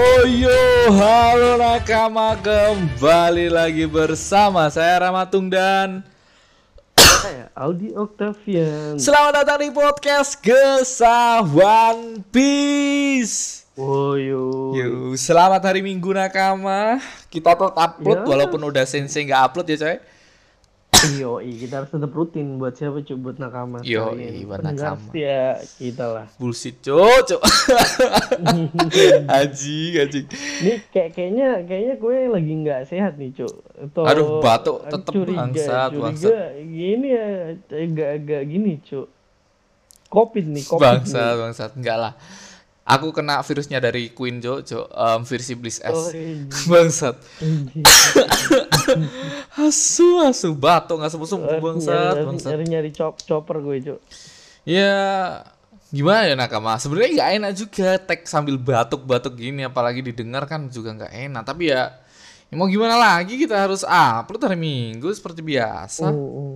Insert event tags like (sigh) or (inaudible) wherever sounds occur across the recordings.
Yo yo, halo nakama kembali lagi bersama saya Ramatung dan saya Audi Octavian. Selamat datang di podcast Gesah One Piece. Oh yo. Yo, selamat hari Minggu nakama. Kita tetap upload Ya. walaupun udah sensei nggak upload ya coy. Yo, kita harus tetap rutin buat siapa cuy buat nakama. Yo, sekalian. buat nakama. setia kita lah. Bullshit cok. (laughs) Anjing, anjing. Nih kayak kayaknya kayaknya gue lagi nggak sehat nih cuy. Atau Aduh, batuk tetep bangsat, curiga bangsat. gini ya agak-agak gini cuy. Covid nih, covid Bangsat, nih. bangsat. Enggak lah. Aku kena virusnya dari Queen Jo, Jo, um, versi Bliss S. Oh, iya. (laughs) Bangsat. (laughs) Asu, asu, batuk nggak sembuh sembuh bangsat, Nyari- bangsat. Nyari nyari chop chopper gue cuy. Ya, gimana ya nakama? Sebenarnya nggak enak juga tag sambil batuk-batuk gini, apalagi didengar kan juga nggak enak. Tapi ya, ya mau gimana lagi kita harus upload hari Minggu seperti biasa. Oh, oh.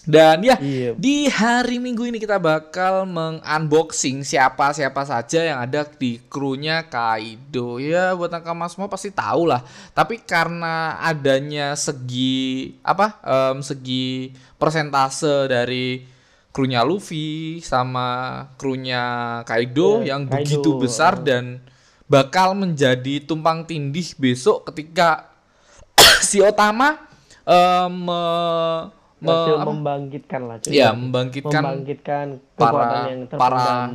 Dan ya, Iya. di hari Minggu ini kita bakal mengunboxing siapa-siapa saja yang ada di krunya Kaido. Ya, buat nakama semua pasti tahu lah. Tapi karena adanya segi apa? em, segi persentase dari krunya Luffy sama krunya Kaido Ya, yang Kaido. begitu besar dan bakal menjadi tumpang tindih besok ketika (coughs) si Otama em, me- me- apa? membangkitkan lah cuy. Ya, membangkitkan membangkitkan para- yang para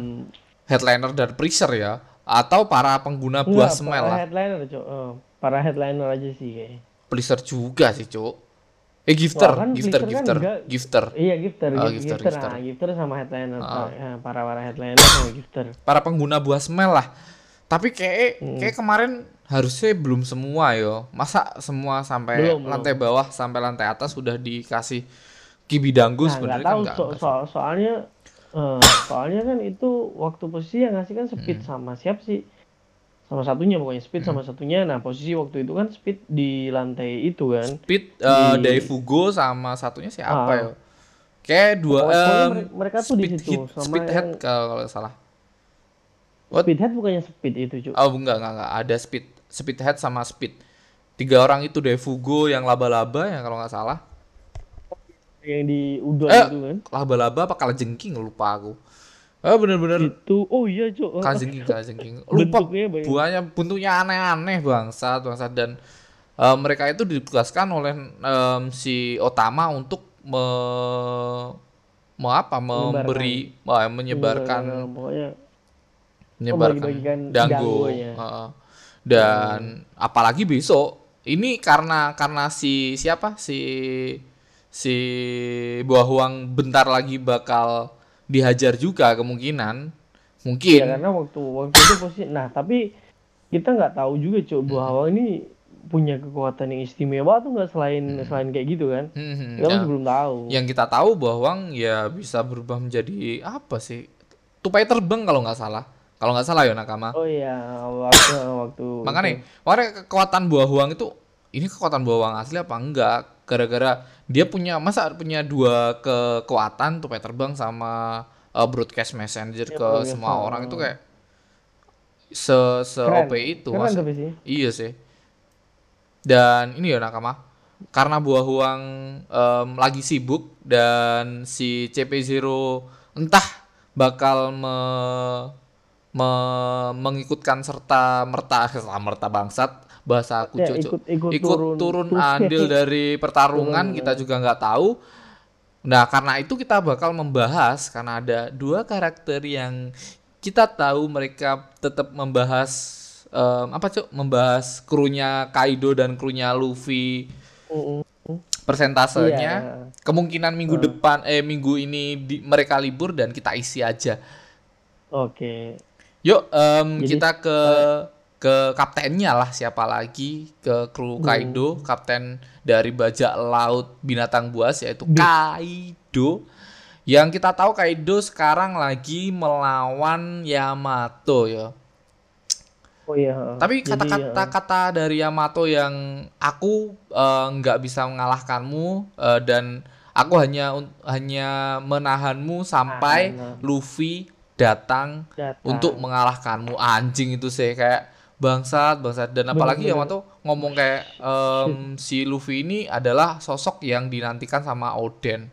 headliner dan preacher ya atau para pengguna buah Enggak, smell para lah. headliner cuy. Oh, para headliner aja sih kayaknya. Preacher juga sih, Cuk. Eh gifter, Wah, kan gifter, kan gifter, enggak. gifter. Iya gifter, Oh, gif- gifter, gifter, gifter. Nah, gifter sama headliner, Ah. Ya, para para headliner sama gifter. Para pengguna buah smell lah. Tapi kayak Hmm. kayak kemarin harusnya belum semua yo. Masa semua sampai Belum, belum. lantai bawah sampai lantai atas sudah dikasih kibidanggu Nah, sebenarnya kan enggak. so- soal soalnya eh, soalnya kan itu waktu posisi yang ngasih kan speed Hmm. sama siapa sih? Sama satunya pokoknya speed sama satunya. Nah, posisi waktu itu kan speed di lantai itu kan. Speed uh, Di- Daifugo sama satunya siapa Ah. ya? Kayak dua Pokoknya mere- mereka tuh di speed situ, hit, sama speed head yang- kalau salah. What? Speedhead bukannya speed itu, cuy. Oh enggak enggak enggak ada speed speed head sama speed. Tiga orang itu Daifugo yang laba-laba ya kalau nggak salah. Yang di udon Eh. itu kan. Laba-laba apa kalajengking lupa aku. Oh bener-bener Itu oh iya, cuy. kalajengking kalajengking. Lupa Bentuknya banyak. buahnya bentuknya aneh-aneh bangsat bangsat dan eh, mereka itu ditugaskan oleh em, si Otama untuk me, me apa memberi eh, menyebarkan pokoknya menyebarkan bagi-bagikan dango dangonya. Dan apalagi besok ini karena karena si siapa? Si si buah uang bentar lagi bakal dihajar juga kemungkinan. Mungkin. Ya karena waktu waktu itu posisi nah tapi kita nggak tahu juga cuy Hmm. bahwa ini punya kekuatan yang istimewa tuh nggak selain selain kayak gitu kan? Hmm, kita ya. masih belum tahu. Yang kita tahu bahwa ya bisa berubah menjadi apa sih? Tupai terbang kalau nggak salah kalau nggak salah ya nakama oh iya waktu waktu (clears throat) Makanya, makanya kekuatan buah uang itu ini kekuatan buah uang asli apa enggak? Gara-gara dia punya masa punya dua kekuatan tupai terbang sama uh, broadcast messenger Ya, ke broadcast semua sama- orang itu kayak se se Keren. OP itu keren masa- sih Iya sih. Dan ini ya nakama, karena buah uang em, lagi sibuk dan si CP0 entah bakal me, me- mengikutkan serta merta serta merta bangsat bahasa aku Ya, Cok. ikut- ikut turun, turun. (laughs) andil dari pertarungan Turun, kita ya. juga nggak tahu. Nah karena itu kita bakal membahas karena ada dua karakter yang kita tahu mereka tetap membahas em, apa cok membahas krunya Kaido dan krunya Luffy Mm-mm. persentasenya Iya. kemungkinan minggu depan eh minggu ini di- mereka libur dan kita isi aja oke yuk em, Jadi, kita ke ke kaptennya lah siapa lagi ke kru Hmm. Kaido kapten dari bajak laut binatang buas yaitu Kaido. Yang kita tahu Kaido sekarang lagi melawan Yamato ya oh iya Tapi kata-kata kata dari Yamato yang aku eh, nggak bisa mengalahkanmu eh, dan aku hanya hanya menahanmu sampai Nahan. Luffy datang datang. untuk mengalahkanmu anjing itu sih kayak Bangsat, bangsat. Dan apalagi Bener-bener. Yamato ngomong kayak em, (laughs) si Luffy ini adalah sosok yang dinantikan sama Oden.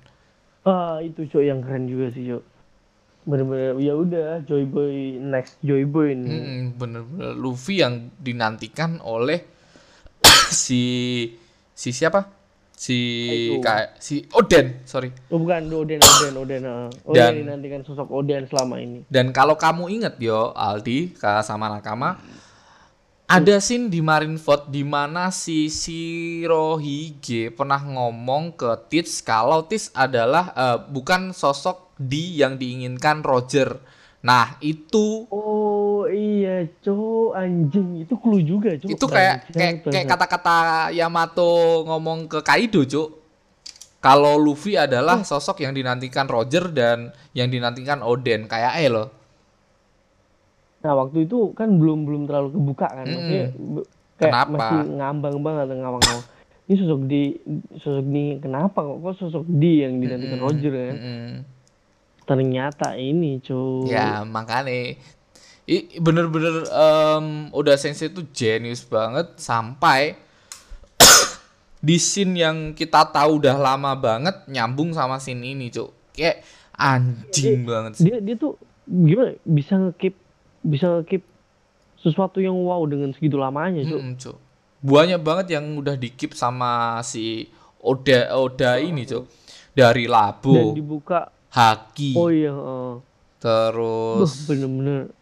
Ah, itu cok yang keren juga sih cok. Bener-bener ya udah Joy Boy next Joy Boy ini. Mm, bener-bener Luffy yang dinantikan oleh (coughs) si si siapa? Si kayak si Oden, sorry. Oh bukan Oden Oden Oden. ah. Oh Dan- yang dinantikan sosok Oden selama ini. Dan kalau kamu inget yo Aldi Kak sama Nakama ada scene di Marineford di mana si Shirohige pernah ngomong ke Tits kalau Tits adalah eh, bukan sosok di yang diinginkan Roger. Nah, itu Oh iya cok anjing itu clue juga cok. itu kayak kayak kayak kata-kata Yamato ngomong ke Kaido, Cuk. Kalau Luffy adalah sosok yang dinantikan Roger dan yang dinantikan Oden, kayak eh loh. Nah waktu itu kan belum belum terlalu kebuka kan, maksudnya be- kayak Kenapa? masih ngambang banget ngawang-ngawang. Ini sosok di sosok di kenapa kok kok sosok di yang dinantikan Roger kan? Mm-mm. Ternyata ini cuy. Ya makanya bener-bener em, Oda Sensei itu jenius banget sampai (coughs) di scene yang kita tahu udah lama banget nyambung sama scene ini cuk kayak anjing banget sih. Dia dia tuh gimana bisa ngekip bisa ngekip sesuatu yang wow dengan segitu lamanya cuy. Mm, cuk. Banyak banget yang udah dikip sama si Oda Oda ini cuk dari Dan Labo, dibuka Haki, oh iya heeh. terus bener-bener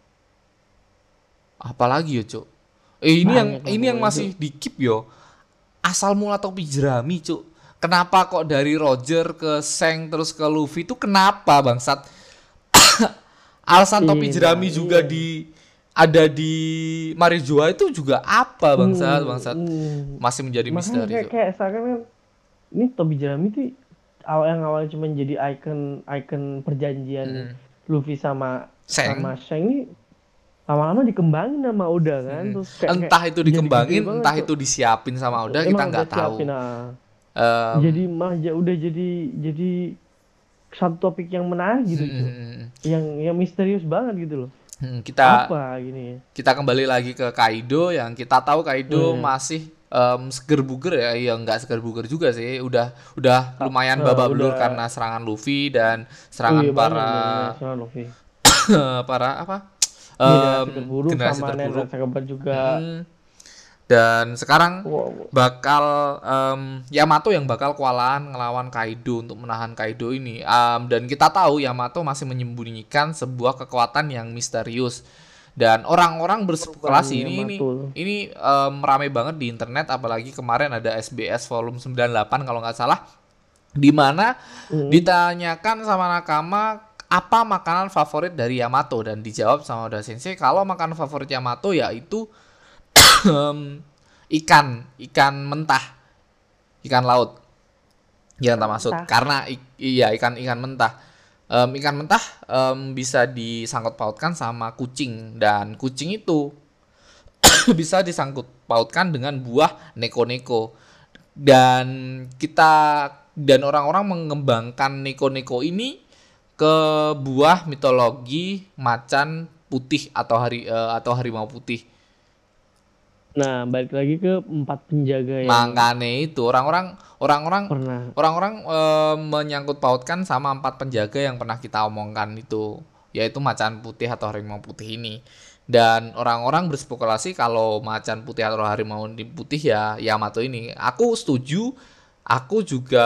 apalagi ya cuk eh ini yang Banyak lah ini yang masih dikip yo asal mula topi jerami cuk kenapa kok dari Roger ke Seng terus ke Luffy itu kenapa bangsat (coughs) alasan topi Iya, jerami iya. juga di ada di Marijoa itu juga apa bangsat bangsat Hmm. masih menjadi Makanya misteri kayak, kayak seakan kan ini Tobi Jerami tuh awal yang awalnya cuma jadi icon icon perjanjian Mm. Luffy sama Seng. sama Shang ini lama-lama dikembangin sama Oda kan terus kayak, Hmm. entah kayak itu dikembangin banget, entah itu disiapin sama Oda Emang kita nggak tahu siapin, ah. Em, jadi mah ja- udah jadi jadi satu topik yang menarik gitu mm, Cuk. mm, mm. yang yang misterius banget gitu loh Hmm, kita apa gini ya kita kembali lagi ke Kaido yang kita tahu Kaido Hmm. masih em, seger buger ya ya nggak seger buger juga sih udah udah lumayan eh, babak belur karena serangan Luffy dan serangan Oh iya, para banyak, banyak, banyak, Luffy. (coughs) para apa Terburuk generasi sama terburuk Nenek Sakabat juga Hmm. dan sekarang Wow. bakal em, Yamato yang bakal kewalahan ngelawan Kaido untuk menahan Kaido ini Em, dan kita tahu Yamato masih menyembunyikan sebuah kekuatan yang misterius dan orang-orang berspekulasi Perubahan ini ini ini em, rame banget di internet apalagi kemarin ada SBS volume 98 kalau nggak salah di mana Hmm. ditanyakan sama Nakama apa makanan favorit dari Yamato? Dan dijawab sama Oda Sensei kalau makanan favorit Yamato yaitu (coughs) ikan ikan mentah ikan laut. Yang tak maksud Mentah. karena iya ikan ikan mentah. Em, ikan mentah em, bisa disangkut pautkan sama kucing. Dan kucing itu (coughs) bisa disangkut pautkan dengan buah neko-neko. Dan kita dan orang-orang mengembangkan neko-neko ini ke buah mitologi macan putih atau hari eh, atau harimau putih Nah, balik lagi ke empat penjaga yang Makanya itu orang-orang orang-orang orang-orang eh, menyangkut pautkan sama empat penjaga yang pernah kita omongkan itu, yaitu macan putih atau harimau putih ini. Dan orang-orang berspekulasi kalau macan putih atau harimau putih ya Yamato ini. Aku setuju. Aku juga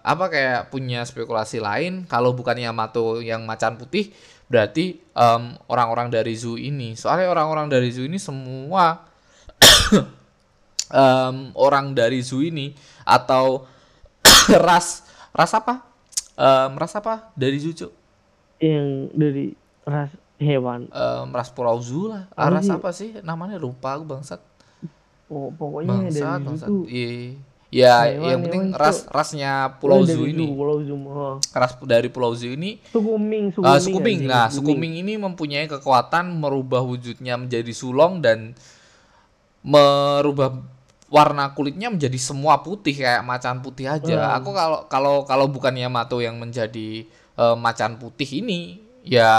apa kayak punya spekulasi lain kalau bukan Yamato yang macan putih berarti em, orang-orang dari zoo ini. Soalnya orang-orang dari zoo ini semua (coughs) em, orang dari zoo ini atau (coughs) ras ras apa Em, ras apa dari zoo Cuk? Yang dari ras hewan. Em, ras pulau zoo lah Ah, ras apa sih namanya lupa aku bangsat Oh, pokoknya bangsat dari bangsat itu. Iya. Ya Hewan, yang penting hewan, ras rasnya pulau Oh, zoo ini Pulau Zoo. Oh. ras dari pulau zoo ini Suku Ming, suku Uh, Ming. suku Ming. anjing, Nah, suku Ming ini mempunyai kekuatan merubah wujudnya menjadi sulong dan merubah warna kulitnya menjadi semua putih kayak macan putih aja. Hmm. Aku kalau kalau kalau bukan Yamato yang menjadi uh, macan putih ini, ya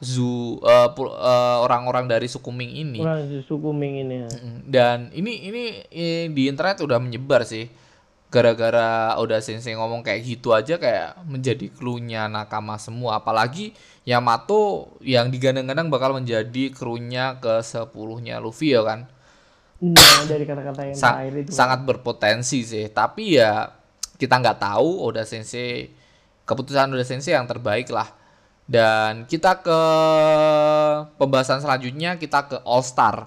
zu eh, pul- eh, orang-orang dari suku Ming ini. Orang suku Ming ini ya. Dan ini ini eh, di internet udah menyebar sih. Gara-gara udah Sensei ngomong kayak gitu aja kayak menjadi clue-nya Nakama semua. Apalagi Yamato yang digadang-gadang bakal menjadi krunya ke sepuluhnya Luffy ya kan. Nah, dari kata-kata yang Sa- terakhir itu. sangat berpotensi sih. Tapi ya kita nggak tahu Oda Sensei keputusan Oda Sensei yang terbaik lah. Dan kita ke pembahasan selanjutnya kita ke All Star.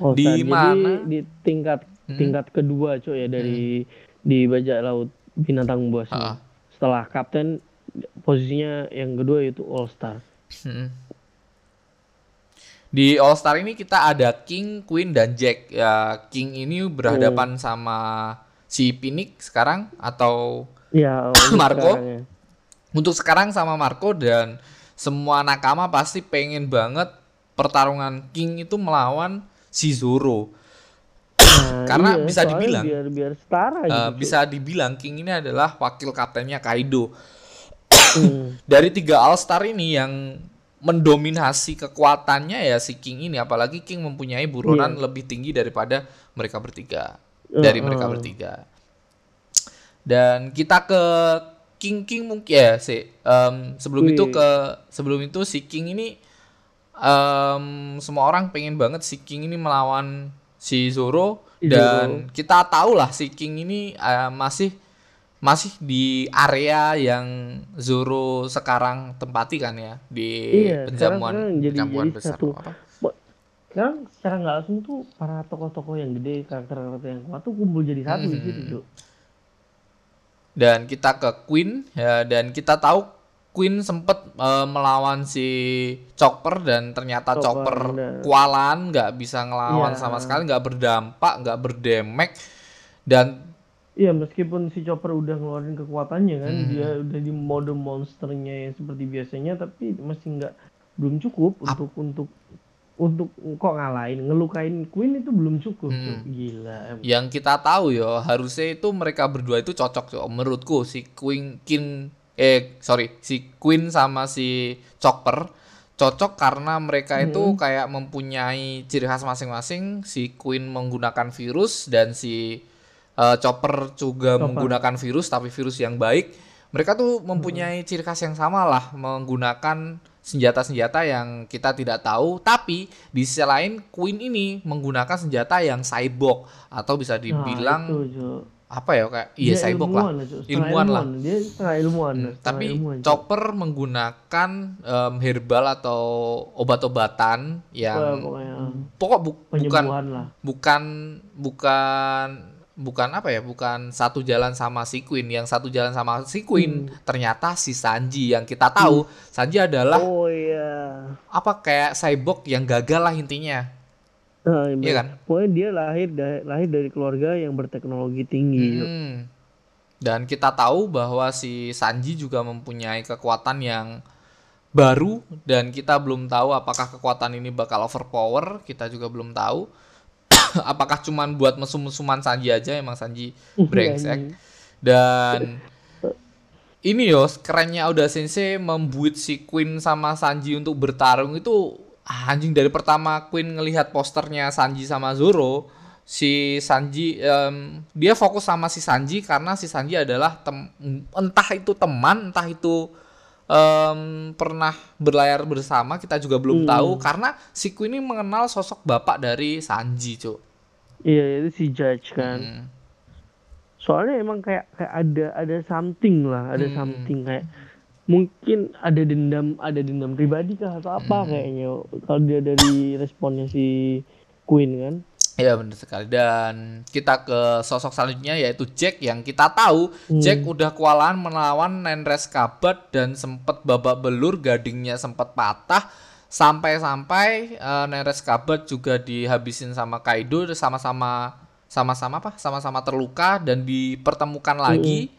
Oh, di Jadi mana- di tingkat Hmm. tingkat kedua cuy ya dari di bajak laut binatang buas. Ha. Setelah kapten posisinya yang kedua itu All Star. Hmm. Di All Star ini kita ada King, Queen, dan Jack. Ya, King ini berhadapan sama si Phoenix sekarang atau Ya, untuk (laughs) Marco? sekarang ya. Untuk sekarang sama Marco dan semua nakama pasti pengen banget pertarungan King itu melawan si Zoro. Nah, Karena iya, bisa dibilang, biar biar setara Eh, gitu. bisa dibilang King ini adalah wakil kaptennya Kaido. Hmm. (coughs) Dari tiga All Star ini yang mendominasi kekuatannya ya si King ini, apalagi King mempunyai buronan lebih tinggi daripada mereka bertiga, dari Uh-uh. mereka bertiga. Dan kita ke King King mungkin ya sih. em, sebelum Wih. itu ke sebelum itu si King ini em, semua orang pengen banget si King ini melawan si Zoro Si dan kita tahu lah si King ini eh, masih masih di area yang Zoro sekarang tempati kan ya di Iya, penjamuan sekarang- sekarang jadi- penjamuan jadi besar satu- apa? Sekarang secara nggak langsung tuh para tokoh-tokoh yang gede, karakter-karakter yang kuat tuh kumpul jadi satu Hmm. situ, Cuk. Dan kita ke Queen ya dan kita tahu Queen sempet eh, melawan si Chopper dan ternyata Chopper, Chopper bener. kualan nggak bisa ngelawan Iya. sama sekali nggak berdampak nggak berdemek dan Iya, meskipun si Chopper udah ngeluarin kekuatannya kan, Hmm. dia udah di mode monsternya yang seperti biasanya, tapi masih nggak belum cukup Ap- untuk untuk untuk kok ngalahin, ngelukain Queen itu belum cukup, Hmm. Gila. yang kita tahu ya harusnya itu mereka berdua itu cocok yo menurutku si Queen King eh sorry si Queen sama si Chopper cocok karena mereka itu kayak mempunyai ciri khas masing-masing si Queen menggunakan virus dan si eh, Chopper juga Chopper. menggunakan virus tapi virus yang baik mereka tuh mempunyai ciri khas yang sama lah menggunakan senjata-senjata yang kita tidak tahu tapi di sisi lain Queen ini menggunakan senjata yang cyborg atau bisa Nah, dibilang itu, Cuk. apa ya kayak iya cyborg lah ilmuwan lah Dia setengah ilmuwan. Hmm, setengah tapi ilmuwan. Chopper menggunakan em, herbal atau obat-obatan yang pokoknya pokok bu- bukan lah. bukan bukan bukan apa ya bukan satu jalan sama si Queen yang satu jalan sama si Queen ternyata si Sanji yang kita tahu Sanji adalah Oh iya. apa kayak cyborg yang gagal lah intinya Nah, Iya kan? Pokoknya dia lahir lahir dari keluarga yang berteknologi tinggi. Hmm. Dan kita tahu bahwa si Sanji juga mempunyai kekuatan yang baru dan kita belum tahu apakah kekuatan ini bakal overpower, kita juga belum tahu. (coughs) apakah cuman buat mesum-mesuman Sanji aja emang Sanji brengsek. Anjing. Dan ini yo kerennya Oda Sensei membuat si Queen sama Sanji untuk bertarung itu anjing dari pertama Queen ngelihat posternya Sanji sama Zoro si Sanji em, dia fokus sama si Sanji karena si Sanji adalah tem- entah itu teman entah itu em, pernah berlayar bersama kita juga belum tahu karena si Queen ini mengenal sosok bapak dari Sanji cuk Iya, itu si Judge kan. Hmm. Soalnya emang kayak kayak ada ada something lah, ada Hmm. something kayak mungkin ada dendam ada dendam pribadi kah atau apa Hmm. kayaknya kalau dia dari responnya si Queen kan. Iya benar sekali. Dan kita ke sosok selanjutnya yaitu Jack. Yang kita tahu Hmm. Jack udah kewalahan melawan Nenres Kabat dan sempet babak belur gadingnya sempet patah. Sampai-sampai eh, Nenres Kabat juga dihabisin sama Kaido sama-sama sama-sama apa? Sama-sama terluka dan dipertemukan lagi.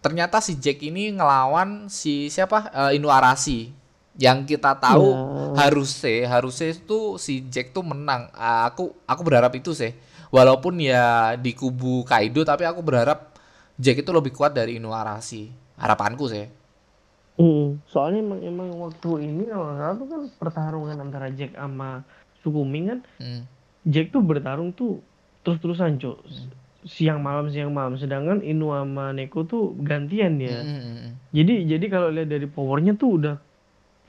Ternyata si Jack ini ngelawan si siapa? Eh, Inuarashi yang kita tahu Ya. harusnya harusnya itu si Jack tuh menang. Ah, aku aku berharap itu sih. Walaupun ya di kubu Kaido tapi aku berharap Jack itu lebih kuat dari Inuarashi harapanku sih. Mm, soalnya emang emang waktu ini kalau salah tuh kan pertarungan antara Jack sama Sukuming kan Hmm. Jack tuh bertarung tuh terus-terusan cok siang malam siang malam. Sedangkan Inu sama Neko tuh gantian hmm, hmm. jadi jadi kalau lihat dari powernya tuh udah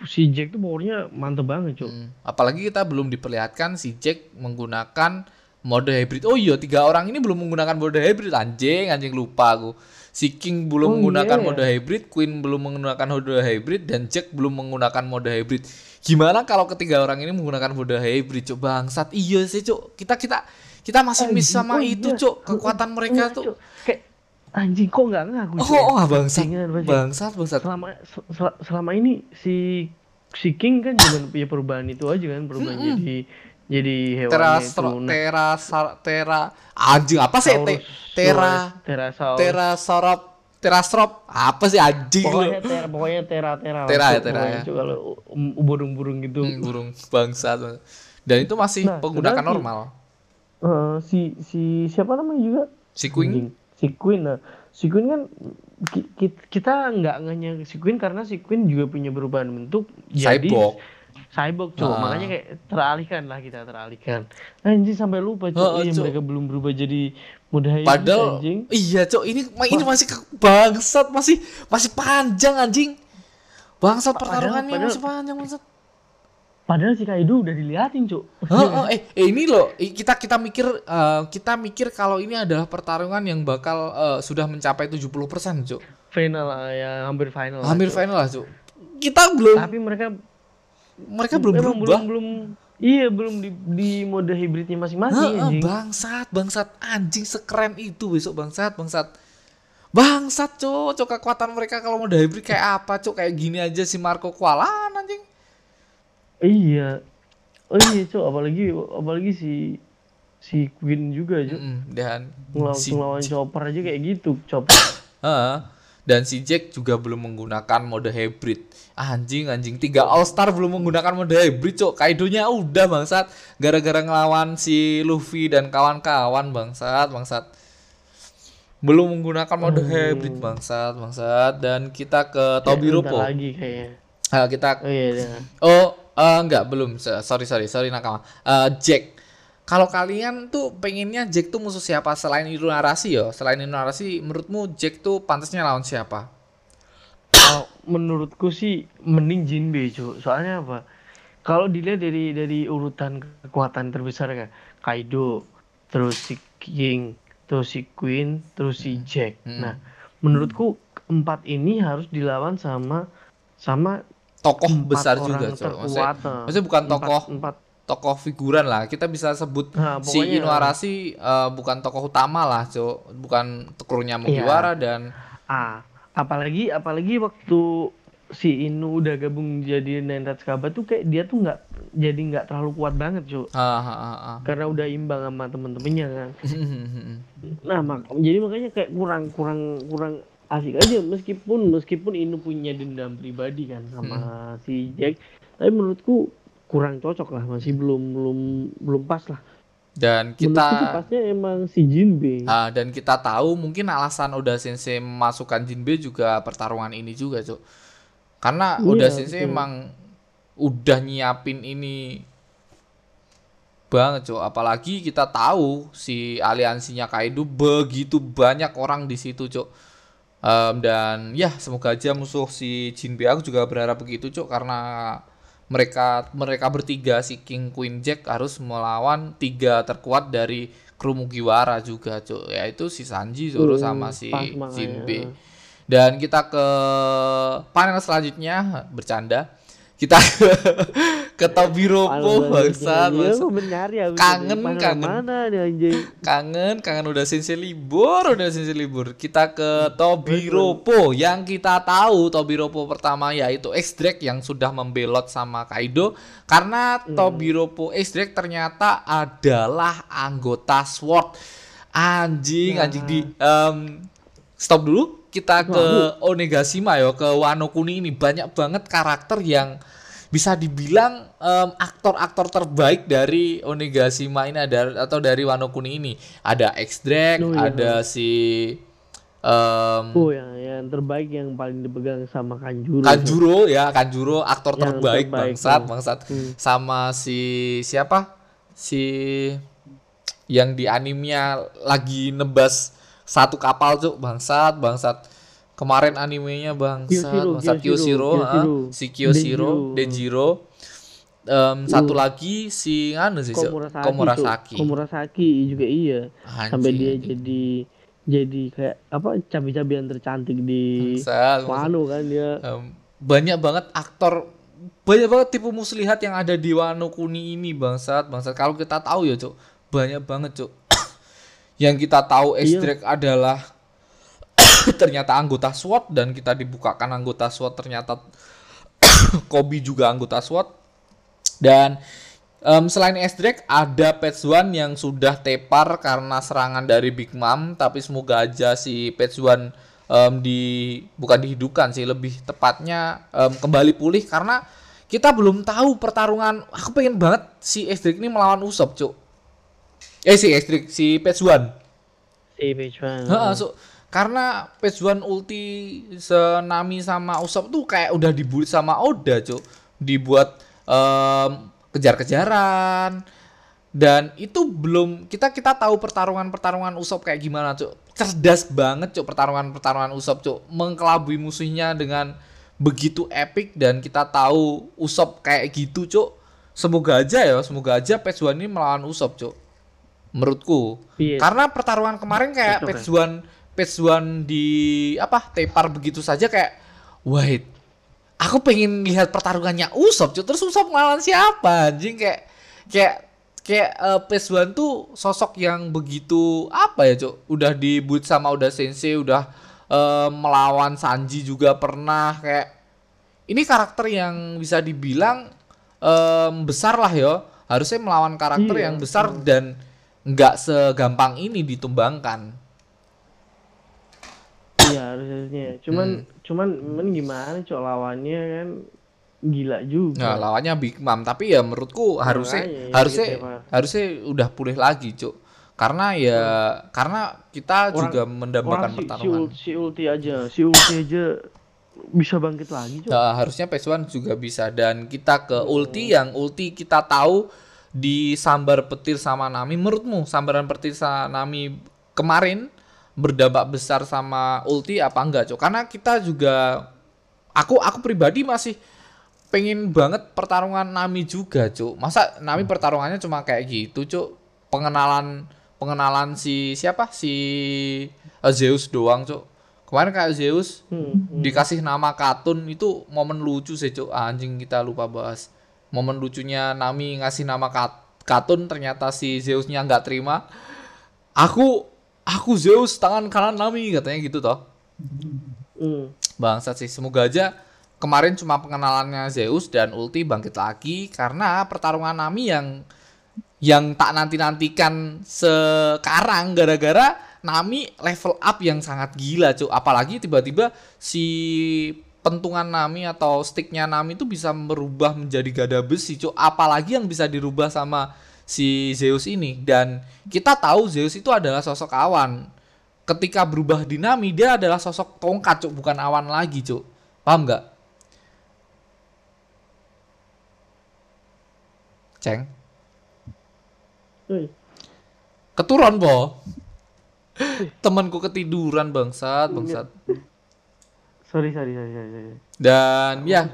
si Jack tuh powernya mantep banget cok Hmm. Apalagi kita belum diperlihatkan si Jack menggunakan mode hybrid. Oh iya, tiga orang ini belum menggunakan mode hybrid. Anjing, anjing lupa aku. Si King belum Oh, menggunakan iya. mode hybrid, Queen belum menggunakan mode hybrid, dan Jack belum menggunakan mode hybrid. Gimana kalau ketiga orang ini menggunakan mode hybrid, cok bangsat? Iya sih, cok. Kita kita kita masih miss sama oh itu, iya. cok. Kekuatan mereka Enggak, tuh. Kayak anjing kok nggak ngaku Oh, oh, ah, bangsat, bajingan. bangsat, bangsat. selama sel- sel- selama ini si si King kan cuma punya perubahan itu aja kan perubahan jadi jadi hewannya Tera, itu nah, tera, sar- tera, anjing apa sih? Te, tera, Terasaurus. Terasorop, Terastrop, apa sih anjing lu? pokoknya tera pokoknya tera tera Tera ya, tera ya. Kalau um, burung-burung gitu Hmm, burung bangsa. Dan itu masih Nah, menggunakan sedangkan- normal. Eh, si si siapa namanya juga Si Queen. Si Queen nah si Queen kan ki- ki- kita nggak hanya si Queen karena si Queen juga punya perubahan bentuk jadi cyborg. cyborg cowok Ah. makanya kayak teralihkan lah kita teralihkan anjing sampai lupa cowok iya Cok. mereka belum berubah jadi muda hybrid Padahal anjing iya, Cok, ini ini masih bangsat, masih masih panjang anjing. Bangsat Padahal- pertarungannya padahal- masih panjang, bangsat. Padahal si Kaido udah diliatin cok Heeh, eh, eh, ini loh, kita kita mikir eh, kita mikir kalau ini adalah pertarungan yang bakal eh, sudah mencapai 70%, Cok. final lah ya hampir final lah, Hampir final lah, Cok. Kita belum tapi mereka mereka belum berubah. belum belum iya belum di, di mode hybridnya masing-masing anjing bangsat, bangsat anjing sekeren itu besok bangsat, bangsat. Bangsat, cok, cok kekuatan mereka kalau mode hybrid kayak apa, cok kayak gini aja si Marco Kualan anjing. Iya. Oh iya, Cok, apalagi apalagi si si Queen juga, Cok. Mm-mm, dan Ngelawan, si ngelawan Chopper aja kayak gitu, Chopper. Heeh. dan si Jack juga belum menggunakan mode hybrid. Anjing, anjing tiga All Star belum menggunakan mode hybrid, cok. Kaidonya udah bangsat gara-gara ngelawan si Luffy dan kawan-kawan bangsat, bangsat. Belum menggunakan mode hybrid bangsat, bangsat dan kita ke Tobiropo. Bentar lagi kayaknya. Ah, kita Oh iya, iya. Oh, eh, enggak, belum. Sorry, sorry, sorry nakama. Eh, Jack. Kalau kalian tuh pengennya Jack tuh musuh siapa selain itu narasi ya? Selain itu narasi, menurutmu Jack tuh pantasnya lawan siapa? Kalau menurutku sih mending Jinbe, Cok. Soalnya apa? Kalau dilihat dari dari urutan kekuatan terbesar kan, Kaido, terus si King, terus si Queen, terus si Jack. Hmm. Nah, menurutku empat ini harus dilawan sama sama Tokoh empat besar juga, Cok. Maksudnya, nah. maksudnya bukan Empat- tokoh empat tokoh figuran lah. Kita bisa sebut Nah, si Inuarashi eh, bukan tokoh utama lah, Cok. Bukan krunya Iya. Mugiwara dan Ah, apalagi apalagi waktu si Inu udah gabung jadi Nine Kaba tuh kayak dia tuh nggak jadi nggak terlalu kuat banget, Cuk. ah, ah, ah. Karena udah imbang sama temen-temennya kan. (laughs) Nah, mak jadi makanya kayak kurang kurang kurang asik aja meskipun meskipun Inu punya dendam pribadi kan sama si Jack, tapi menurutku kurang cocok lah, masih belum belum belum pas lah. dan Menurutku kita pasnya emang si Jinbe. Ah, dan kita tahu mungkin alasan Oda Sensei memasukkan Jinbe juga pertarungan ini juga, Cuk. Karena Iya, Oda Sensei betul. emang udah nyiapin ini banget, Cuk. Apalagi kita tahu si aliansinya Kaido begitu banyak orang di situ, Cuk. Em, dan ya semoga aja musuh si Jinbe aku juga berharap begitu, Cuk, karena mereka mereka bertiga si King Queen Jack harus melawan tiga terkuat dari kru Mugiwara juga cuk. Yaitu si Sanji Zoro Hmm, sama si. Jinbe dan kita ke panel selanjutnya. Bercanda. Kita (laughs) ke, ke Tobiropo bangsat Iya, benar ya. Kangen, kangen. Mana nih anjing? kangen kangen udah sensei libur udah sensei libur. Kita ke Tobiropo yang kita tahu Tobiropo pertama yaitu X-Drake yang sudah membelot sama Kaido. Karena Tobiropo X-Drake ternyata adalah anggota SWORD. Anjing anjing di em, stop dulu. Kita ke Onegashima ya ke Wano Kuni ini. Banyak banget karakter yang bisa dibilang em, aktor-aktor terbaik dari Onegashima ini ada atau dari Wano Kuni ini ada X-Drake Oh, iya. ada si em, Oh ya, ya yang terbaik yang paling dipegang sama Kanjuro. Kanjuro ya, Kanjuro aktor Yang terbaik, terbaik, bangsat, tuh. bangsat. Hmm. Sama si siapa? Si yang di animenya lagi nebas satu kapal cuk, bangsat, bangsat. Kemarin animenya bangsat, Kyoshiro, bangsat Kyoshiro, si Kyoshiro, Denjiro. Em, satu lagi si anu sih. Komurasaki. Komurasaki. Komurasaki juga iya. Anjing, Sampai dia jadi jadi kayak apa cabai-cabian tercantik di. Wano kan dia. Em, banyak banget aktor banyak banget tipe muslihat yang ada di Wano Kuni ini bangsat bangsat kalau kita tahu ya cuk banyak banget cuk (coughs) yang kita tahu Iya. X-Drake adalah (coughs) ternyata anggota SWAT dan kita dibukakan anggota SWAT ternyata (coughs) Kobe juga anggota SWAT. Dan em, selain X-Drake ada Petsuan yang sudah tepar karena serangan dari Big Mom tapi semoga aja si Petsuan em, di bukan dihidupkan sih lebih tepatnya em, kembali pulih karena kita belum tahu pertarungan. Aku pengen banget si X-Drake ini melawan Usopp cuk. Eh si X-Drake si Petsuan Si so, karena page one ulti senami sama Usopp tuh kayak udah dibully sama Oda, Cuk. Dibuat em, kejar-kejaran dan itu belum kita kita tahu pertarungan-pertarungan Usopp kayak gimana, Cuk. Cerdas banget, Cuk, pertarungan-pertarungan Usopp, Cuk. Mengkelabui musuhnya dengan begitu epic dan kita tahu Usopp kayak gitu, Cuk. Semoga aja ya, semoga aja page one ini melawan Usopp, Cuk. Menurutku. Iya. Karena pertarungan kemarin kayak page one page one di apa tepar begitu saja kayak wait aku pengen lihat pertarungannya Usop cuy terus Usop ngelawan siapa anjing? Kayak kayak kayak eh, page one tuh sosok yang begitu apa ya cuy udah di boot sama udah sensei udah eh, melawan Sanji juga pernah kayak ini karakter yang bisa dibilang em, besar lah ya harusnya melawan karakter Iya. yang besar dan nggak segampang ini ditumbangkan Iya harusnya. Cuman Hmm. cuman cuman gimana cok lawannya kan gila juga. Nah, lawannya Big Mom, tapi ya menurutku harusnya Makanya ya harusnya gitu ya, harusnya udah pulih lagi, Cuk. Karena ya karena kita Orang- juga mendambakan Orang si, si, pertarungan. ul- si ulti aja, si ulti aja bisa bangkit lagi cok. Nah, harusnya PS1 juga bisa dan kita ke Hmm. ulti yang ulti kita tahu di sambar petir sama Nami. Menurutmu sambaran petir sama Nami kemarin berdampak besar sama ulti apa enggak, Cuk? Karena kita juga aku aku pribadi masih pengen banget pertarungan Nami juga, Cuk. Masa Nami pertarungannya cuma kayak gitu, Cuk? Pengenalan pengenalan si siapa? Si Zeus doang, Cuk. Kemarin kayak Zeus Hmm, hmm. dikasih nama Katun itu momen lucu sih cuk anjing kita lupa bahas momen lucunya Nami ngasih nama Kat- Katun ternyata si Zeusnya nggak terima aku aku Zeus tangan kanan Nami katanya gitu toh. Hmm. bangsat sih semoga aja kemarin cuma pengenalannya Zeus dan ulti bangkit lagi karena pertarungan Nami yang yang tak nanti-nantikan sekarang gara-gara Nami level up yang sangat gila cuy apalagi tiba-tiba si pentungan Nami atau sticknya Nami itu bisa berubah menjadi gada besi cuy apalagi yang bisa dirubah sama si Zeus ini. Dan kita tahu Zeus itu adalah sosok awan. Ketika berubah di Nami dia adalah sosok tongkat cuk. Bukan awan lagi cuk. Paham nggak? Ceng. Keturun po temanku ketiduran bangsat bangsat. Sorry sorry sorry dan ya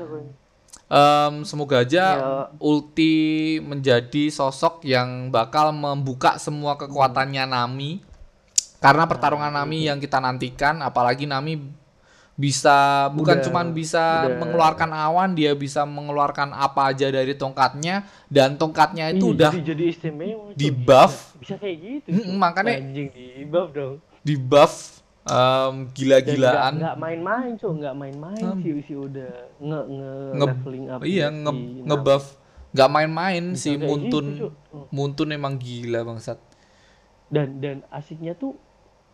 Em, semoga aja Ya. ulti menjadi sosok yang bakal membuka semua kekuatannya Nami karena pertarungan Nami yang kita nantikan apalagi Nami bisa bukan cuman bisa udah- mengeluarkan awan dia bisa mengeluarkan apa aja dari tongkatnya dan tongkatnya itu Ih, udah jadi, jadi istimewa di buff. Bisa, bisa kayak gitu Mm, Cok. makanya- di buff dong di buff Dan gila-gilaan. Nggak- nggak main-main cok nggak main-main Hmm. sih si udah nge nge Nge- leveling up iya nge Nami. ngebuff. Nggak main-main si gitu, Muntun. Hmm. Muntun emang gila bangsat. Dan dan asiknya tuh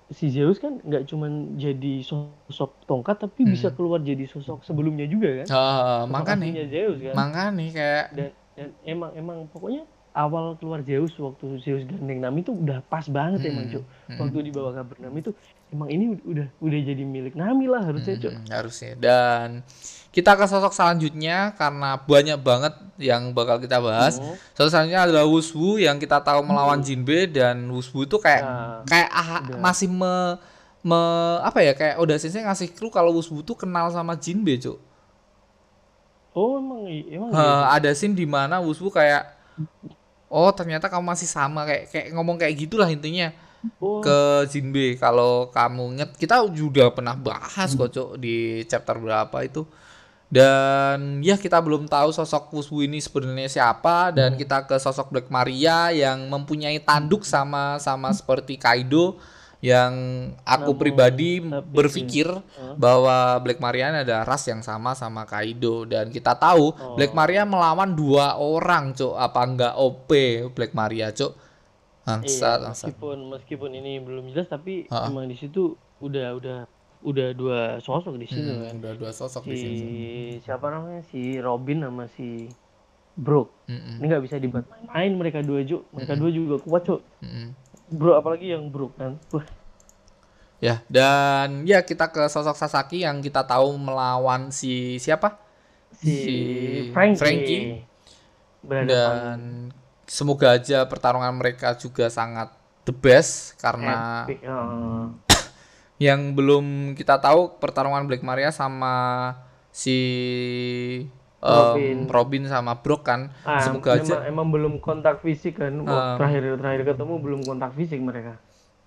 si Zeus kan nggak cuman jadi sosok tongkat tapi bisa keluar jadi sosok sebelumnya juga kan? Sosok makanya Zeus kan? Makanya kayak. Dan dan emang emang pokoknya awal keluar Zeus waktu Zeus gandeng Nami itu udah pas banget emang Hmm, cuk hmm. waktu dibawa kabur Nami itu emang ini udah udah jadi milik Nami lah harusnya Hmm, harusnya. Dan kita ke sosok selanjutnya karena banyak banget yang bakal kita bahas. Oh. Sosok selanjutnya adalah Wuswu yang kita tahu melawan Jinbe dan Wuswu itu kayak Nah, kayak ah, masih me, me- apa ya kayak udah sensei ngasih clue kalau Wuswu tuh kenal sama Jinbe, Cuk. oh emang emang Ha, gitu? ada scene di mana Wuswu kayak oh ternyata kamu masih sama kayak kayak ngomong kayak gitulah intinya oh ke Jinbe kalau kamu inget kita juga pernah bahas kok Cuk, di chapter berapa itu. Dan ya kita belum tahu sosok Wuswu ini sebenarnya siapa. Dan kita ke sosok Black Maria yang mempunyai tanduk sama sama seperti Kaido. Yang aku Namun, pribadi berpikir Hah? bahwa Black Maria ini ada ras yang sama sama Kaido. Dan kita tahu Oh. Black Maria melawan dua orang cuk. Apa enggak OP Black Maria cuk Iya, meskipun meskipun ini belum jelas tapi Ha-ha. emang di situ udah udah udah dua sosok di situ Hmm, kan. udah dua sosok Si di sini siapa namanya si Robin sama si Brook. Mm-mm, Ini nggak bisa dibuat main mereka dua Cuk. Mereka dua juga kuat Cuk. mm-mm. Bro apalagi yang Brook kan. Wah, Ya, dan ya kita ke sosok Sasaki yang kita tahu melawan si siapa? si, Si Frankie. Frankie. Berhadapan. Dan semoga aja pertarungan mereka juga sangat the best karena Epic. Heeh. (coughs) yang belum kita tahu pertarungan Black Maria sama si Robin. Robin sama Brock kan. Ah, semoga emang, aja emang belum kontak fisik kan. Um, terakhir terakhir ketemu belum kontak fisik mereka.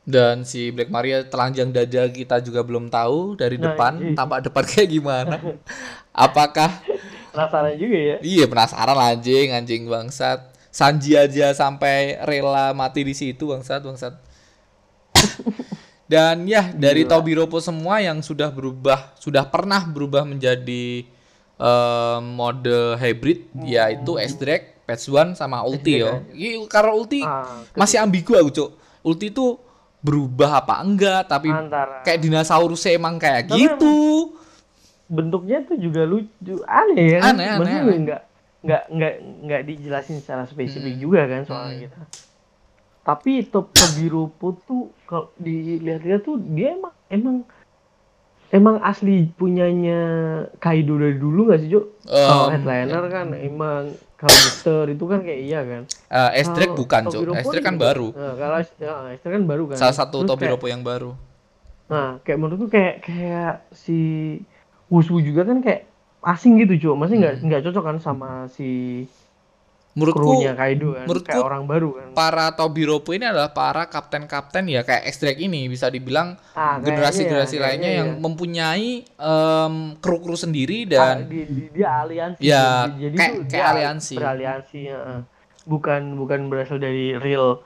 dan si Black Maria telanjang dada kita juga belum tahu dari Nah, depan iya. tampak depan (laughs) kayak gimana. (laughs) Apakah Penasaran juga ya. Iya penasaran anjing anjing bangsat. Sanji aja sampai rela mati di situ bangsat bangsat. Dan ya dari Tobiropo semua yang sudah berubah sudah pernah berubah menjadi eh, mode hybrid yaitu S-Drake, Patch One sama Ulti yo. (laughs) Iya, Karena Ulti Ah, masih ambigu aku cuk. Ulti itu berubah apa enggak tapi antara kayak dinosaurus emang kayak Tapi gitu. bentuknya tuh juga lucu aneh ya kan? Aneh, aneh, aneh. nggak nggak nggak nggak dijelasin secara spesifik Hmm. juga kan soalnya gitu tapi top Tobiropo tuh kalau dilihat-lihat tuh dia emang emang emang asli punyanya Kaido dari dulu nggak sih Jo? kalau Em, headliner kan emang kalau Mister itu kan kayak iya kan Eh, S-Drake Kalau bukan. Tobiropo S-Drake kan juga- baru. Nah, kalau S-Drake kan baru kan Salah satu Tobiropo yang baru. Nah, kayak menurutku kayak kayak si Wushu juga kan kayak asing gitu, cuy. Maksudnya nggak nggak cocok kan sama si Menurutku Kaido kan. menurutku- kayak orang baru kan. para Tobiropo ini adalah para kapten-kapten ya kayak X-Drake ini bisa dibilang Ah, generasi-generasi ya, lainnya kayaknya yang ya. mempunyai em, kru-kru sendiri Ah, dan di, di- dia aliansi. Ya, jadi kayak- kayak dia aliansi. Beraliansi, ya. Bukan bukan berasal dari real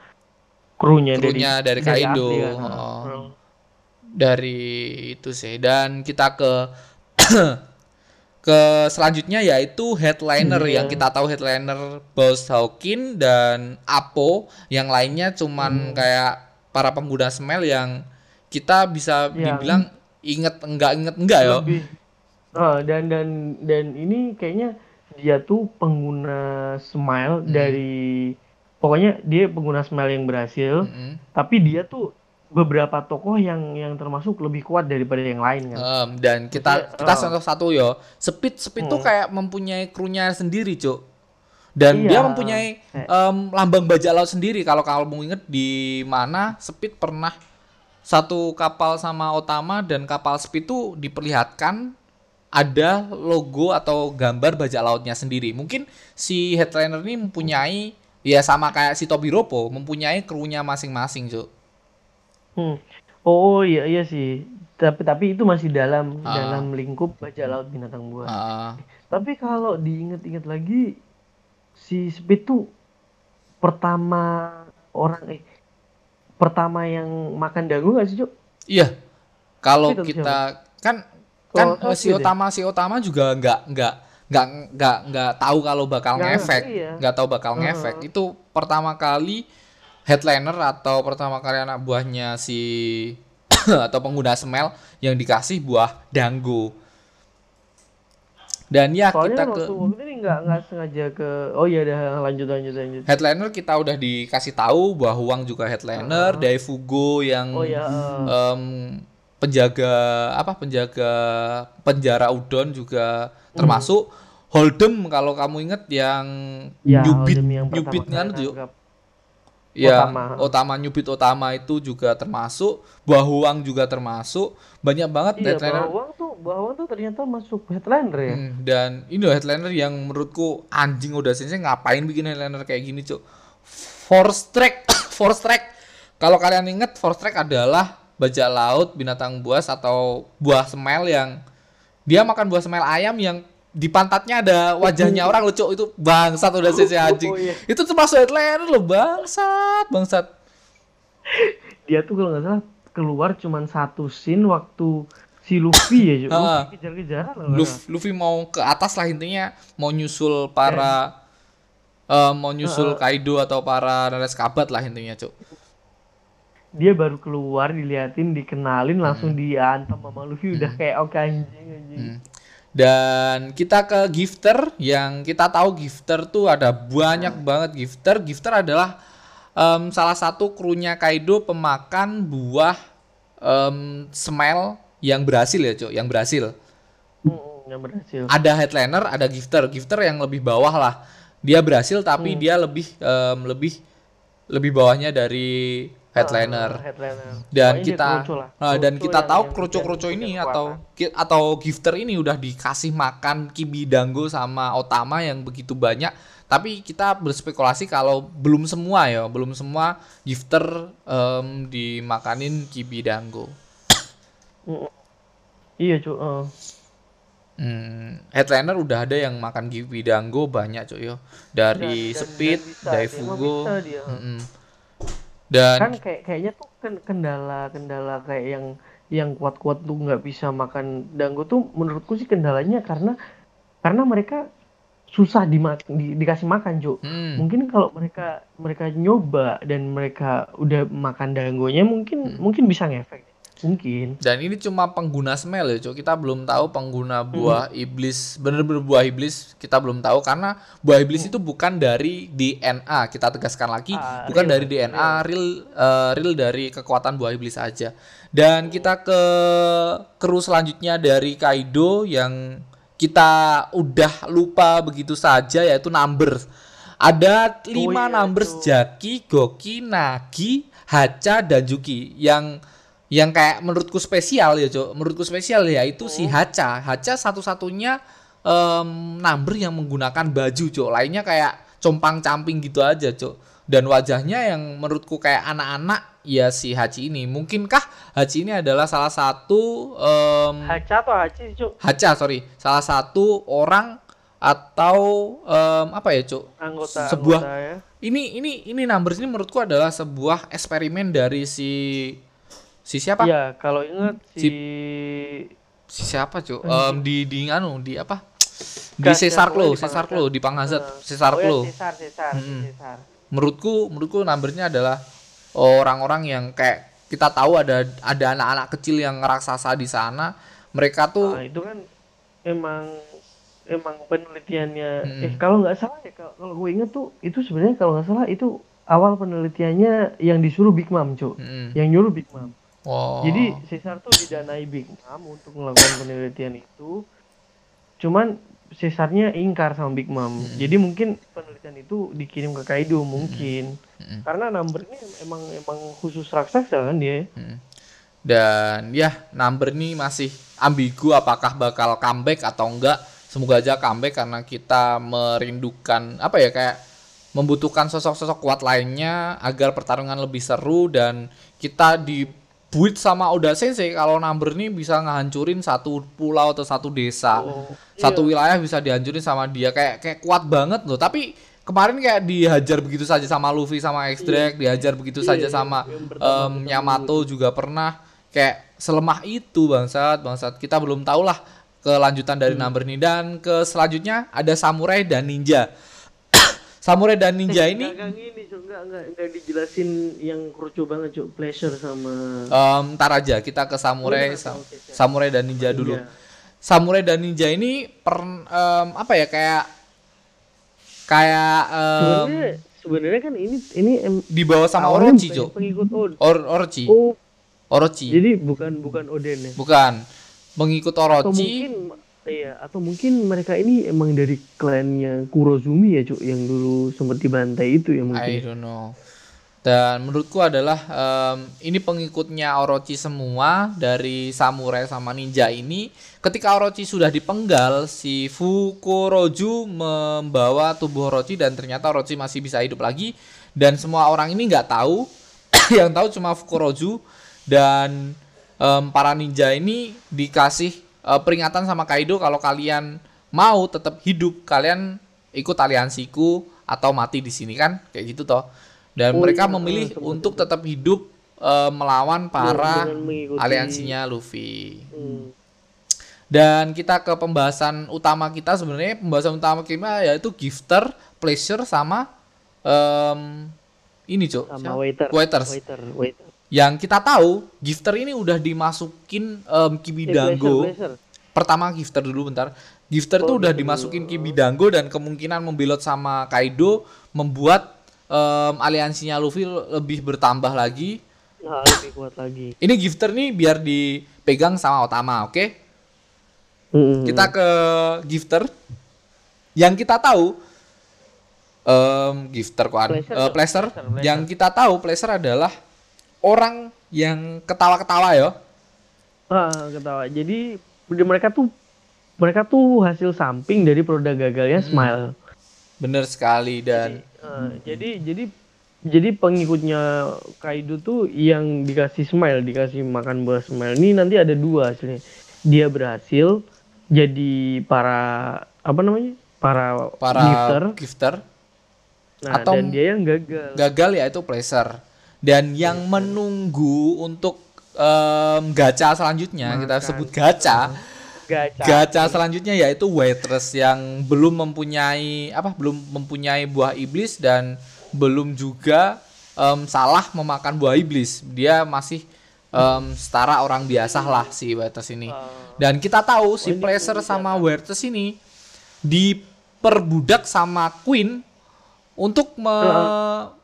krunya, Krunya dari Kaido, asli kan. oh. Hmm. dari itu sih dan kita ke (clears throat) ke selanjutnya yaitu headliner Iya. yang kita tahu headliner Boss Hawkin dan Apo yang lainnya cuman Hmm. kayak para pengguna smell yang kita bisa Yang- dibilang inget enggak inget enggak ya Lebih. Ah, dan dan dan ini kayaknya dia tuh pengguna smile Hmm. dari pokoknya dia pengguna smile yang berhasil Mm-mm. tapi dia tuh beberapa tokoh yang yang termasuk lebih kuat daripada yang lain kan? Em, dan kita Maksudnya, kita contoh satu yo. Speed speed tuh Hmm. kayak mempunyai krunya sendiri cuk. Dan dia Iya. mempunyai Eh. em, lambang bajak laut sendiri. Kalau kamu inget di mana speed pernah satu kapal sama Otama dan kapal speed tuh diperlihatkan ada logo atau gambar bajak lautnya sendiri. Mungkin si headliner ini mempunyai ya sama kayak si Tobiropo mempunyai krunya masing-masing cuk Hmm. oh iya iya sih tapi tapi itu masih dalam Ah. dalam lingkup bajak laut binatang buas Ah, tapi kalau diinget-inget lagi si Speed tuh pertama orang eh pertama yang makan dagu gak sih Cuk? Iya. Kalau kita kan kan Oh, eh, si Speed ya? utama si utama juga nggak nggak nggak nggak nggak tahu kalau bakal Nggak ngefek, ngerti ya. nggak tahu bakal Heeh. ngefek. Itu pertama kali headliner atau pertama kali anak buahnya si (coughs) atau pengguna smell yang dikasih buah dango. Dan ya Soalnya kita ke waktu, ini nggak nggak sengaja ke oh iya dah lanjut lanjut lanjut. headliner kita udah dikasih tahu bahwa Huang juga headliner, Daifugo yang Oh ya em, penjaga apa penjaga penjara udon juga termasuk Holdem kalau kamu inget yang ya nyubit yang nyubit kan tuh. Ya Otama. utama nyubit utama itu juga termasuk Bahuang juga termasuk banyak banget Iya, headliner Bawang tuh Bawang tuh ternyata masuk headliner ya. Hmm, dan ini loh headliner yang menurutku anjing udah sensei ngapain bikin headliner kayak gini cuk force track (coughs) force track kalau kalian inget force track adalah bajak laut binatang buas atau buah semel yang dia makan buah semel ayam yang di pantatnya ada wajahnya orang lucu itu bangsat udah sensei anjing Oh, iya. itu termasuk headliner loh bangsat bangsat Dia tuh kalau nggak salah keluar cuman satu scene waktu si Luffy ya. Luffy kejar-kejaran loh. Luffy, Luffy mau ke atas lah intinya mau nyusul para eh, mau nyusul Kaido atau para Nares Kabat lah intinya cuk Dia baru keluar diliatin, dikenalin Hmm. langsung diantem sama Luffy udah kayak oke anjing anjing. Hmm. Dan kita ke gifter yang kita tahu gifter tuh ada banyak banget gifter gifter adalah em, salah satu krunya Kaido pemakan buah em, smell yang berhasil ya cuk yang berhasil Mm, yang berhasil. ada headliner, ada gifter. Gifter yang lebih bawah lah. Dia berhasil tapi dia lebih em, lebih lebih bawahnya dari headliner. Ah, headliner. Dan Pokoknya dia kita lah. nah, dan kita yang- tahu kroco-kroco yang ini atau kekuatan. atau gifter ini udah dikasih makan kibidango sama otama yang begitu banyak. Tapi kita berspekulasi kalau belum semua ya, belum semua gifter em, dimakanin kibidango. Mm, (coughs) Iya, Cuk. eh. Hmm, headliner udah ada yang makan Gibi Dango banyak cuy yo. Dari Dan- dan- Speed, dan bisa, Daifugo. bisa dia. Dan kan kayak kayaknya tuh kan kendala kendala kayak yang yang kuat-kuat tuh nggak bisa makan dango tuh menurutku sih kendalanya karena karena mereka susah dimak di- dikasih makan Cuk. hmm, mungkin kalau mereka mereka nyoba dan mereka udah makan dangonya mungkin Hmm. mungkin bisa ngefek mungkin dan ini cuma pengguna smell ya cuy. Kita belum tahu pengguna Hmm. buah iblis, bener-bener buah iblis kita belum tahu karena buah iblis itu bukan dari DNA. Kita tegaskan lagi, Hmm. Ah, bukan real, dari DNA, real eh, real dari kekuatan buah iblis aja. Dan kita ke kru selanjutnya dari Kaido yang kita udah lupa begitu saja yaitu numbers. Ada lima iya, numbers. Jaki, Goki, Nagi, Hacha, dan Juki yang yang kayak menurutku spesial ya cok menurutku spesial ya itu si Hacha. Hacha satu-satunya em, number yang menggunakan baju cok lainnya kayak compang camping gitu aja cok dan wajahnya yang menurutku kayak anak-anak ya si Hachi ini. Mungkinkah Hachi ini adalah salah satu em, Hacha atau Hachi sih, Cuk? Hacha sorry. Salah satu orang atau em, apa ya cok anggota Sebuah- anggota ya. Ini ini ini numbers ini menurutku adalah sebuah eksperimen dari si si siapa? Iya, kalau ingat si, si siapa cuy Em, di di anu di apa? Di Cesar Klo Cesar. Klo di Panghazat Eh, Cesar oh ya, Klo. Cesar, Cesar, Mm-mm. Cesar. menurutku menurutku numbernya adalah orang-orang yang kayak kita tahu ada ada anak-anak kecil yang raksasa di sana mereka tuh Nah, itu kan emang emang penelitiannya. Mm-mm. eh kalau nggak salah ya kalau, gue inget tuh itu sebenarnya kalau nggak salah itu awal penelitiannya yang disuruh Big Mom cuy mm, yang nyuruh Big Mom oh, jadi Caesar tuh didanai Big Mom untuk melakukan penelitian itu. Cuman Caesarnya ingkar sama Big Mom. Jadi mungkin penelitian itu dikirim ke Kaido mungkin. Mm-mm. karena numbernya emang emang khusus raksasa kan dia. Mm. dan ya number ini masih ambigu apakah bakal comeback atau enggak. Semoga aja comeback karena kita merindukan apa ya kayak membutuhkan sosok-sosok kuat lainnya agar pertarungan lebih seru dan kita dibuit sama Oda Sensei kalau number ini bisa ngehancurin satu pulau atau satu desa. Oh, satu wilayah bisa dihancurin sama dia. Kayak kayak kuat banget loh. Tapi kemarin kayak dihajar begitu saja sama Luffy sama X-Drake dihajar begitu saja Iya, sama yang pertama em, Yamato juga pernah. Kayak selemah itu bangsat bangsat. Kita belum tahu lah kelanjutan dari Hmm. number ini dan ke selanjutnya ada samurai dan ninja samurai dan ninja Eh, ini Enggak, Cuk. Enggak dijelasin yang kerucu banget, Cuk. Pleasure sama em, ntar aja kita ke samurai Oh, sa- oke, siap. samurai dan ninja dulu Iya. samurai dan ninja ini per em, apa ya kayak kayak em, Sebenarnya sebenarnya kan ini ini em, dibawa sama Orochi, Cok. Pengikut. Or Orochi. Oh, Orochi. jadi bukan bukan Oden ya. Bukan. Mengikut Atau Orochi. mungkin iya, atau mungkin mereka ini emang dari klannya Kurozumi ya, Cuk, yang dulu sempat dibantai itu ya I mungkin. don't know. Dan menurutku adalah em, ini pengikutnya Orochi semua dari samurai sama ninja ini. Ketika Orochi sudah dipenggal, si Fukoroju membawa tubuh Orochi dan ternyata Orochi masih bisa hidup lagi. Dan semua orang ini nggak tahu, (coughs) yang tahu cuma Fukoroju dan em, para ninja ini dikasih eh, peringatan sama Kaido kalau kalian mau tetap hidup, kalian ikut aliansiku atau mati di sini kan, kayak gitu toh. Dan Oh mereka iya, memilih sempat untuk tetap hidup eh, melawan para aliansinya Luffy. Hmm. Dan kita ke pembahasan utama kita sebenarnya pembahasan utama kita yaitu gifter, pleasure sama em, ini cok Sama waiter. waiters. Waiter, waiter. Yang kita tahu gifter ini udah dimasukin Eh, Kibidango. blazer, blazer. Pertama gifter dulu bentar. Gifter tuh Oh, udah dimasukin Kibidango dan kemungkinan membelot sama Kaido membuat em, aliansinya Luffy lebih bertambah lagi. Nah, lebih kuat lagi. Ini gifter nih biar dipegang sama Otama, oke? Hmm. Kita ke gifter. Yang kita tahu em gifter kok pleasure. Yang kita tahu pleasure adalah orang yang ketawa-ketawa ya. Ah, ketawa. Jadi di- mereka tuh mereka tuh hasil samping dari produk gagalnya Smile. Bener sekali dan Eh, jadi jadi jadi pengikutnya Kaido tuh yang dikasih Smile, dikasih makan buah Smile. Ini nanti ada dua hasilnya. Dia berhasil jadi para apa namanya? Para, para gifter. gifter, Nah, atau- dan dia yang gagal. gagal yaitu pleasure. Dan yang menunggu untuk em, gacha selanjutnya kita Makan. sebut gacha. Gacha. Gacha selanjutnya yaitu waitress yang belum mempunyai apa belum mempunyai buah iblis dan belum juga em, salah memakan buah iblis. Dia masih em, setara orang biasa lah si waitress ini. Dan kita tahu si pleasure sama waitress ini diperbudak sama queen untuk me-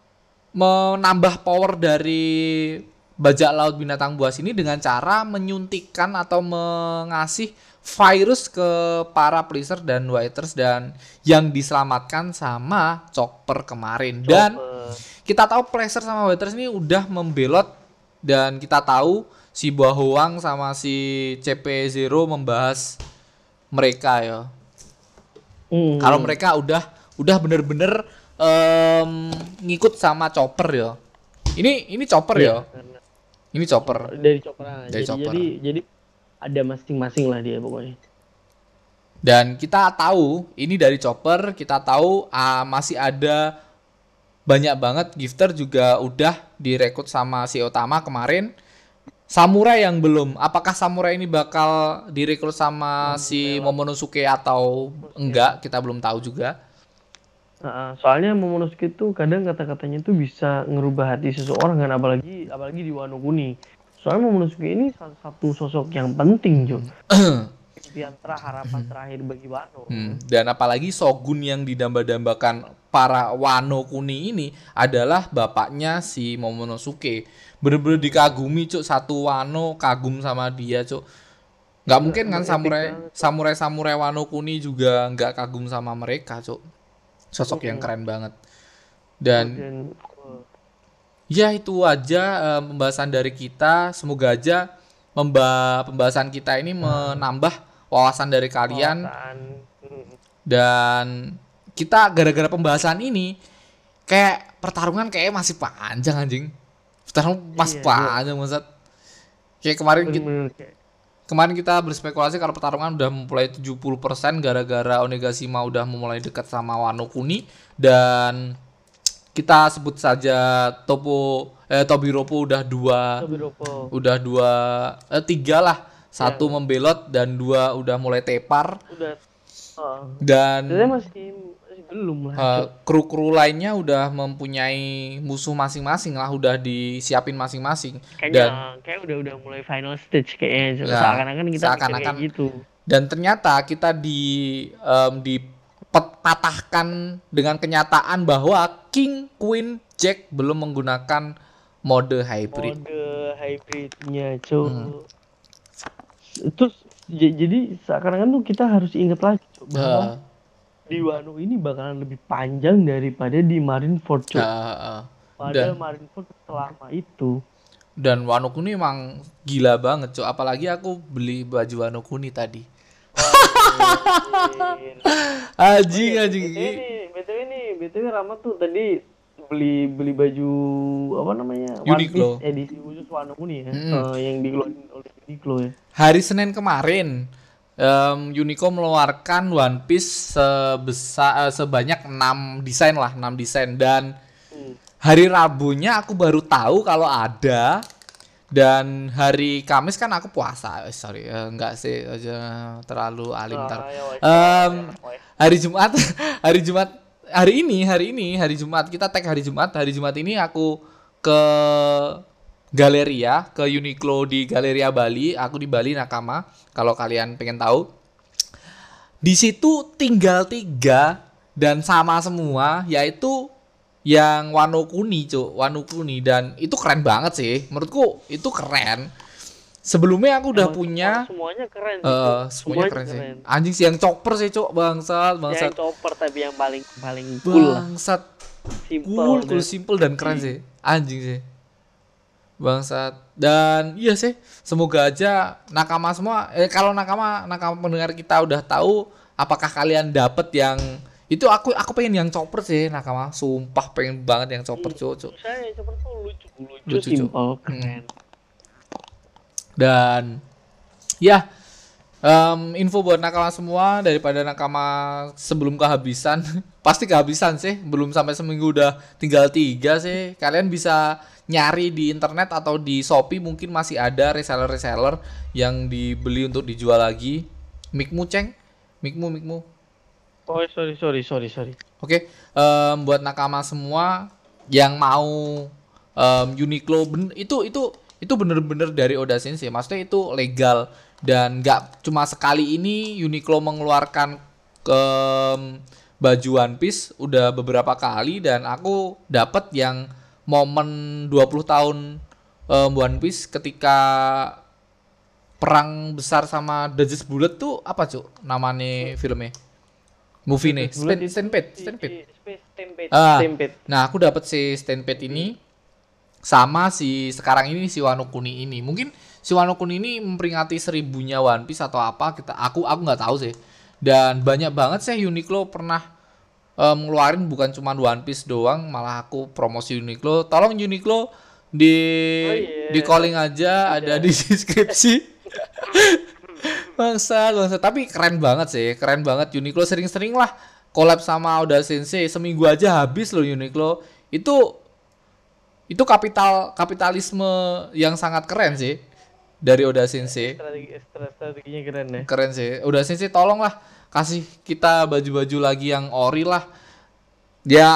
menambah power dari bajak laut binatang buas ini dengan cara menyuntikkan atau mengasih virus ke para pleaser dan waiters dan yang diselamatkan sama Chopper kemarin. Dan kita tahu pleaser sama waiters ini udah membelot dan kita tahu si Boa sama si CP0 membahas mereka ya Hmm. kalau mereka udah udah bener-bener em, ngikut sama Chopper ya. Ini ini Chopper ya. Ini Chopper. dari chopper. Dari jadi, chopper. jadi jadi ada masing-masing lah dia pokoknya Dan kita tahu ini dari Chopper, kita tahu ah, masih ada banyak banget gifter juga udah direkrut sama si Otama kemarin. Samurai yang belum, apakah samurai ini bakal direkrut sama si Momonosuke atau enggak? Kita belum tahu juga. Soalnya Momonosuke itu kadang kata-katanya tuh bisa ngerubah hati seseorang kan apalagi apalagi di Wano Kuni. Soalnya Momonosuke ini salah satu sosok yang penting, Jo. (clears throat) di antara harapan terakhir bagi Wano. Hmm, Dan apalagi Shogun yang didamba-dambakan para Wano Kuni ini adalah bapaknya si Momonosuke. Bener-bener dikagumi cuk satu Wano kagum sama dia cuk. Nggak mungkin kan samurai samurai samurai Wano Kuni juga nggak kagum sama mereka cuk. Sosok yang keren banget. Dan ya itu aja eh, pembahasan dari kita. Semoga aja memba pembahasan kita ini menambah wawasan dari kalian. dan kita gara-gara pembahasan ini kayak pertarungan kayak masih panjang anjing. Pertarungan masih Iya, panjang maksud kayak kemarin kita, kemarin kita berspekulasi kalau pertarungan udah mulai 70% gara-gara Onigashima udah mulai dekat sama Wano Kuni. Dan kita sebut saja Topo eh Tobiropo udah dua Tobiropo. udah dua eh tiga lah. Satu membelot dan dua udah mulai tepar. Udah uh, dan sebenarnya masih belum lah. Eh, kru-kru lainnya udah mempunyai musuh masing-masing lah, udah disiapin masing-masing. kayaknya Dan kayak udah udah mulai final stage kayaknya Ya, seakan-akan kita seakan-akan- kayak gitu. dan ternyata kita di um, dipatahkan dengan kenyataan bahwa King Queen Jack belum menggunakan mode hybrid. Mode hybridnya, cuy. Hmm. Terus jadi seakan-akan tuh kita harus ingat lagi bahwa uh. Di Wano ini bakalan lebih panjang daripada di Marineford, cuy. Uh, uh. Pada Marineford selama itu dan Wano Kuni emang gila banget cuy apalagi aku beli baju Wano Kuni tadi (laughs) Anjing anjing. Ini BTW ini BTW Rama tuh tadi beli beli baju apa namanya? Uniqlo. edisi khusus warna kuning ya. Mm. Uh, yang dikeluarin oleh Uniqlo ya. Hari Senin kemarin um, Uniqlo mengeluarkan One Piece sebesar uh, sebanyak 6 desain lah, 6 desain. Dan mm. hari Rabunya aku baru tahu kalau ada. Dan hari Kamis kan aku puasa. Eh, sorry uh, enggak sih aja terlalu alim ntar. Um, hari Jumat (laughs) hari Jumat hari ini hari ini hari Jumat. Kita tag hari Jumat. Hari Jumat ini aku ke Galeria ke Uniqlo di Galeria Bali aku di Bali Nakama kalau kalian pengen tahu di situ tinggal tiga dan sama semua yaitu yang Wano Kuni, Cuk. Wano Kuni dan itu keren banget sih. Menurutku itu keren. Sebelumnya aku udah Emang punya semuanya keren. Uh, semuanya, semuanya keren, keren, sih. Anjing sih yang chopper sih, Cuk. Bangsat, bangsat. Yang chopper tapi yang paling paling cool. Bangsat. Simple, cool, cool, simple dan keren sih. (clears throat) Anjing sih. Bangsat. Dan iya sih, semoga aja nakama semua eh kalau nakama nakama pendengar kita udah tahu apakah kalian dapet yang itu aku aku pengen yang chopper sih nakama. Sumpah pengen banget yang chopper cocok saya chopper tuh lucu lucu, lucu simple keren. Hmm. dan ya um, info buat nakama semua daripada nakama sebelum kehabisan (laughs) pasti kehabisan sih. Belum sampai seminggu udah tinggal tiga sih. Kalian bisa nyari di internet atau di shopee mungkin masih ada reseller reseller yang dibeli untuk dijual lagi. Mikmu ceng? Mikmu mikmu. Oh sorry sorry sorry sorry. Oke, okay, um, buat nakama semua yang mau um, Uniqlo ben itu itu itu bener-bener dari Oda Sensei. Maksudnya itu legal dan nggak cuma sekali ini Uniqlo mengeluarkan ke baju One Piece udah beberapa kali dan aku dapat yang momen 20 tahun um, One Piece ketika perang besar sama Dajis Bullet tuh apa cuk namanya filmnya? movie nih Stampede Stampede. Stampede ah, nah aku dapat si Stampede ini sama si sekarang ini si Wano Kuni ini. Mungkin si Wano Kuni ini memperingati seribunya One Piece atau apa kita aku aku nggak tahu sih. Dan banyak banget sih Uniqlo pernah um, ngeluarin bukan cuma One Piece doang malah aku promosi Uniqlo. Tolong Uniqlo di oh, yeah. di calling aja yeah. ada di (laughs) deskripsi. Bangsa bangsa. Tapi keren banget sih keren banget. Uniqlo sering-sering lah collab sama Oda Sensei. Seminggu aja habis loh Uniqlo. Itu itu kapital kapitalisme yang sangat keren sih dari Oda Sensei strategi, strateginya keren ya. Keren sih. Oda Sensei tolong lah kasih kita baju-baju lagi yang ori lah. Ya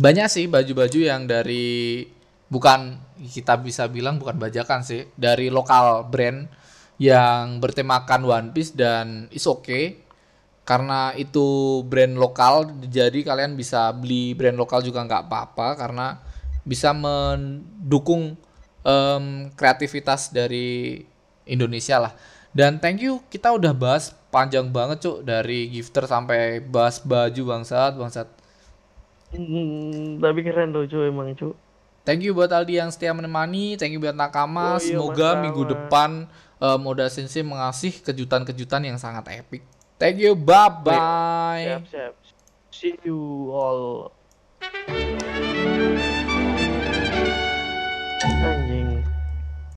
banyak sih baju-baju yang dari bukan kita bisa bilang bukan bajakan sih dari lokal brand yang bertemakan One Piece dan is okay. Karena itu brand lokal jadi kalian bisa beli brand lokal juga nggak apa-apa karena bisa mendukung um, kreativitas dari Indonesia lah dan thank you kita udah bahas panjang banget cuk dari gifter sampai bahas baju bangsat bangsat hmm, tapi keren tuh cuy emang cuy Thank you buat Aldi yang setia menemani. Thank you buat Nakama. Oh, iya, Semoga minggu depan um, Oda Sensei mengasih kejutan-kejutan yang sangat epic. Thank you, bye bye. Siap, siap. See you all.